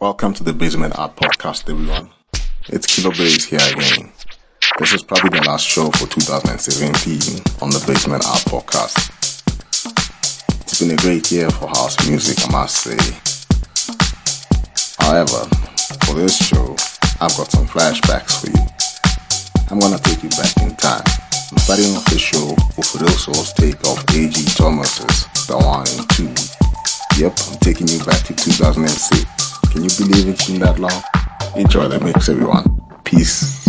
Welcome to the Basement Art Podcast, everyone. It's Kilo here again. This is probably the last show for 2017 on the Basement Art Podcast. It's been a great year for house music, I must say. However, for this show, I've got some flashbacks for you. I'm gonna take you back in time. I'm starting off the show with Roso's take of A.G. Thomas's The One and Two. Yep, I'm taking you back to 2006. Can you believe it's been that long? Enjoy the mix, everyone. Peace.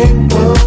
it.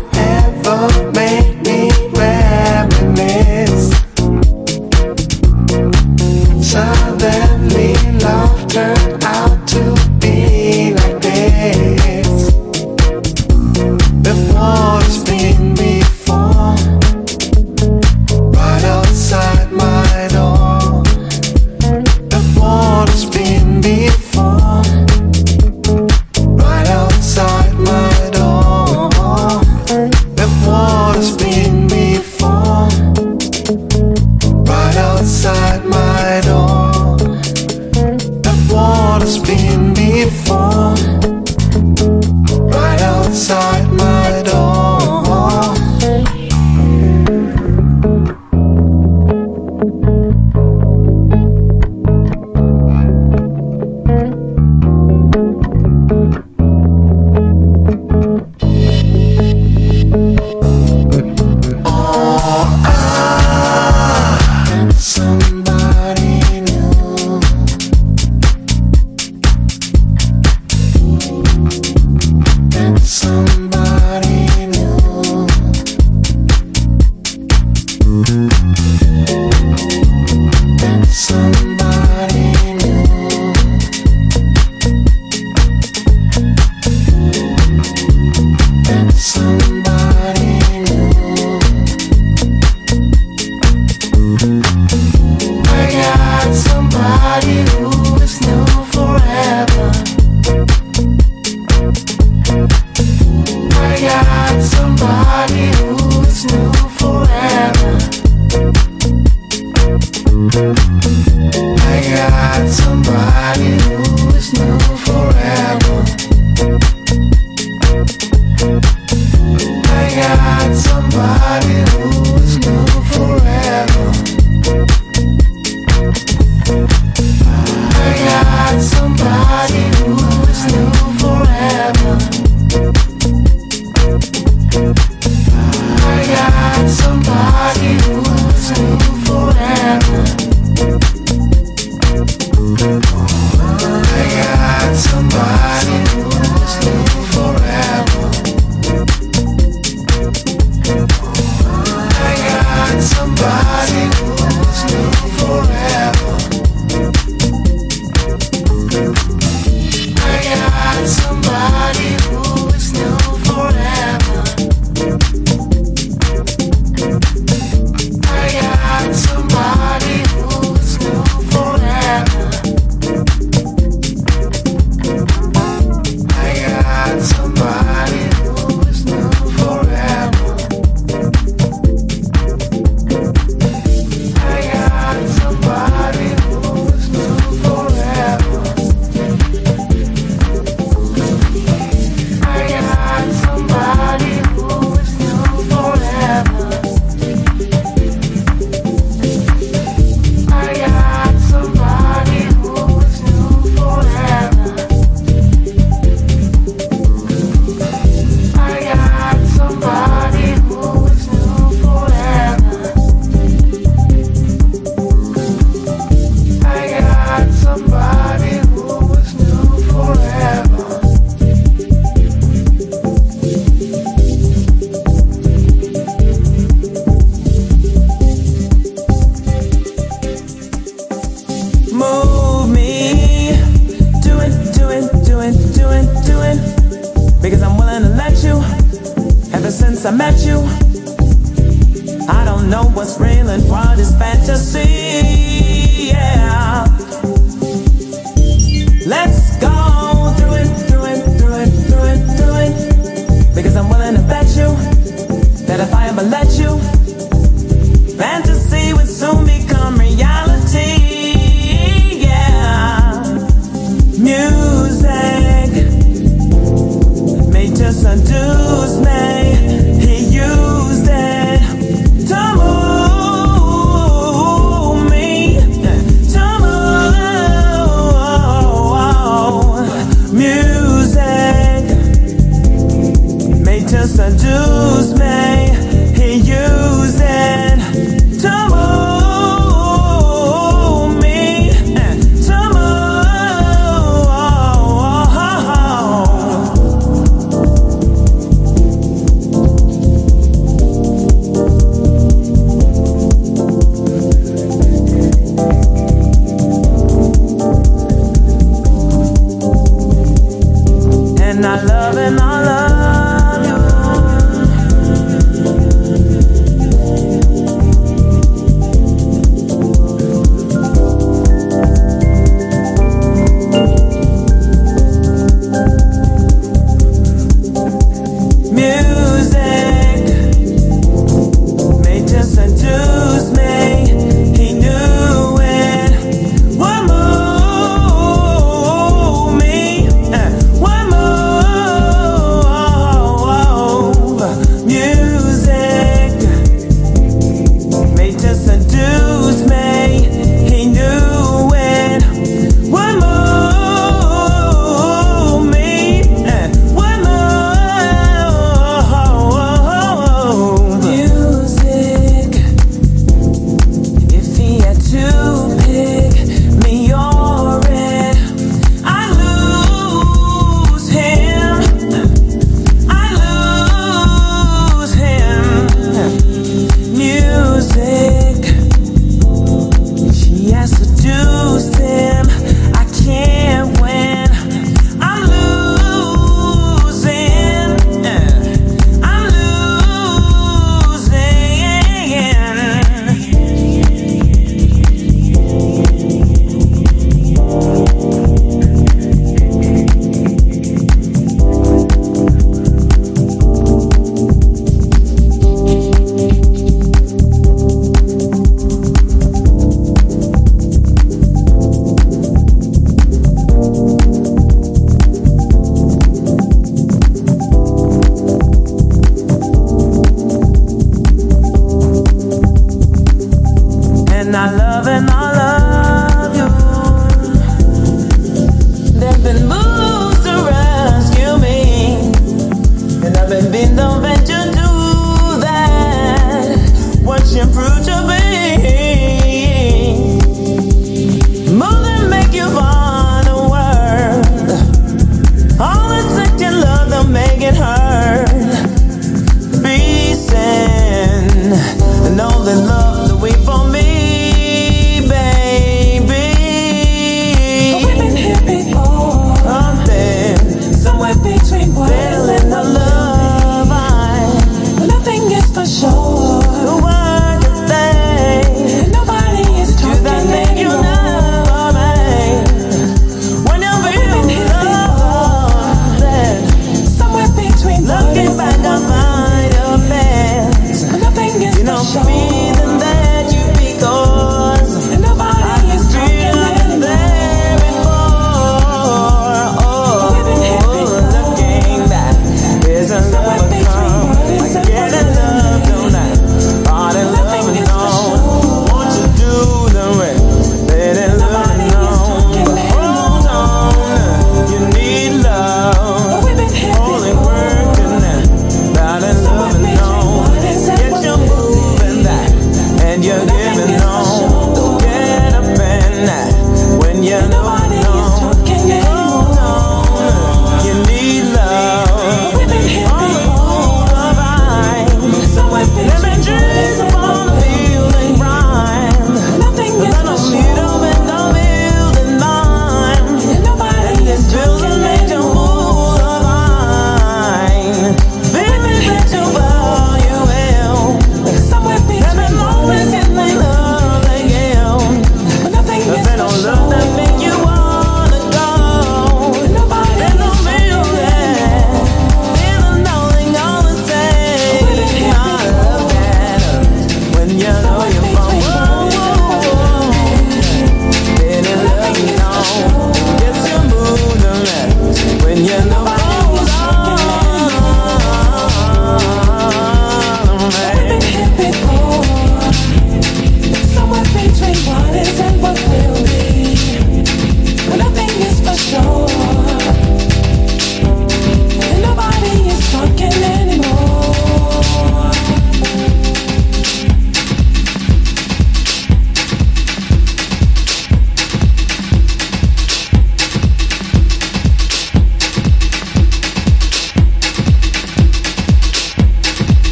Somebody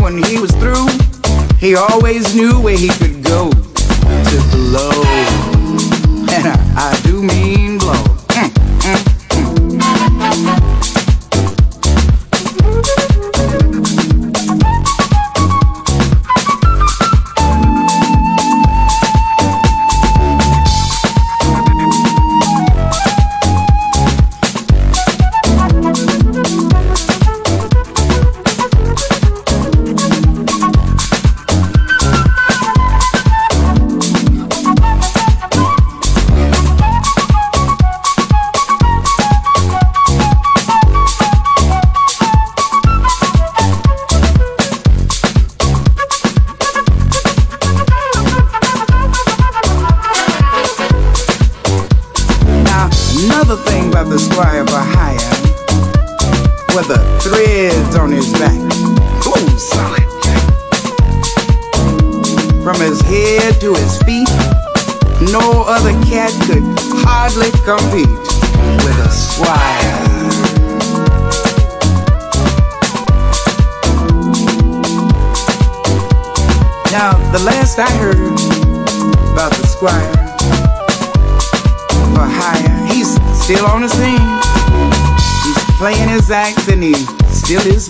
when he was through, he always knew where he could go to blow. And I, I do mean blow.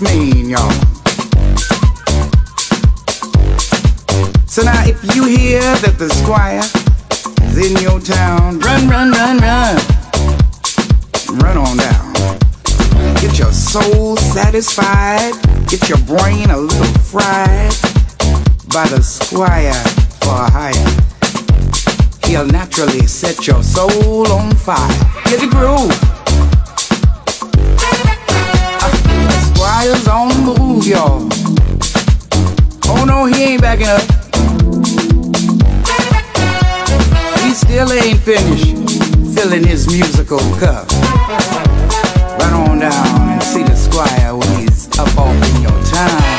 Mean, y'all. So now, if you hear that the squire is in your town, run, run, run, run. Run on down. Get your soul satisfied, get your brain a little fried by the squire for hire. He'll naturally set your soul on fire. Get the groove. Squire's on the move, y'all. Oh no, he ain't backing up. He still ain't finished filling his musical cup. Run on down and see the squire when he's up off in your town.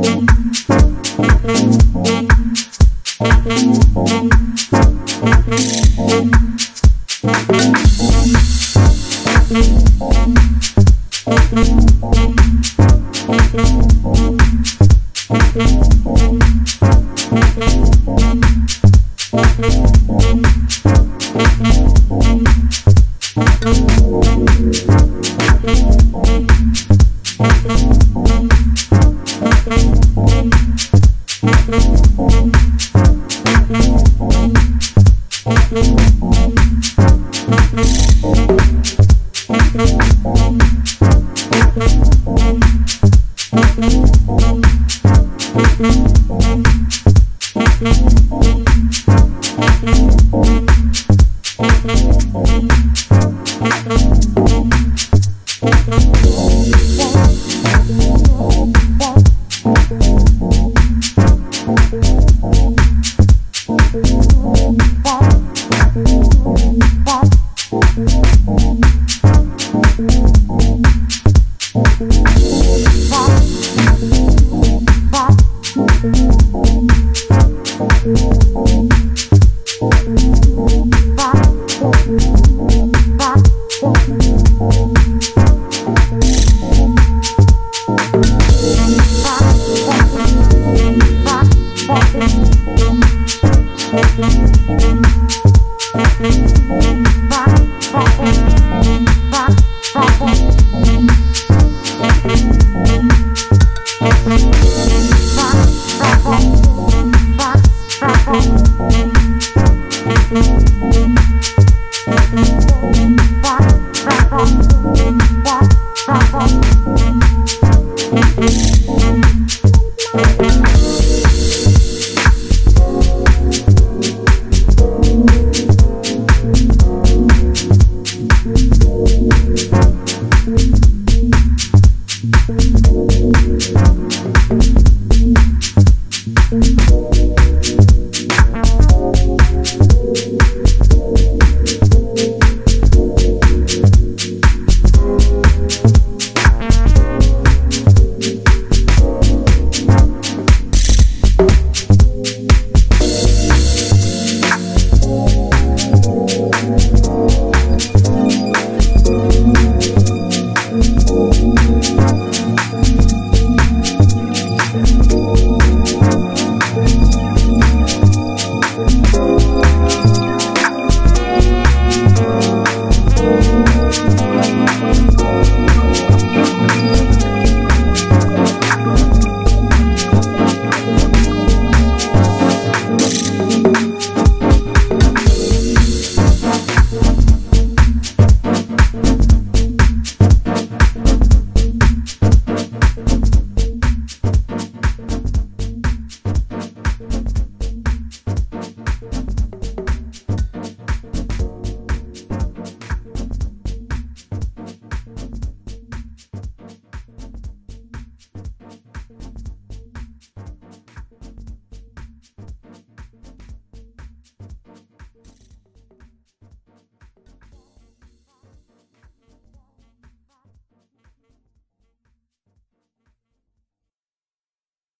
Bye.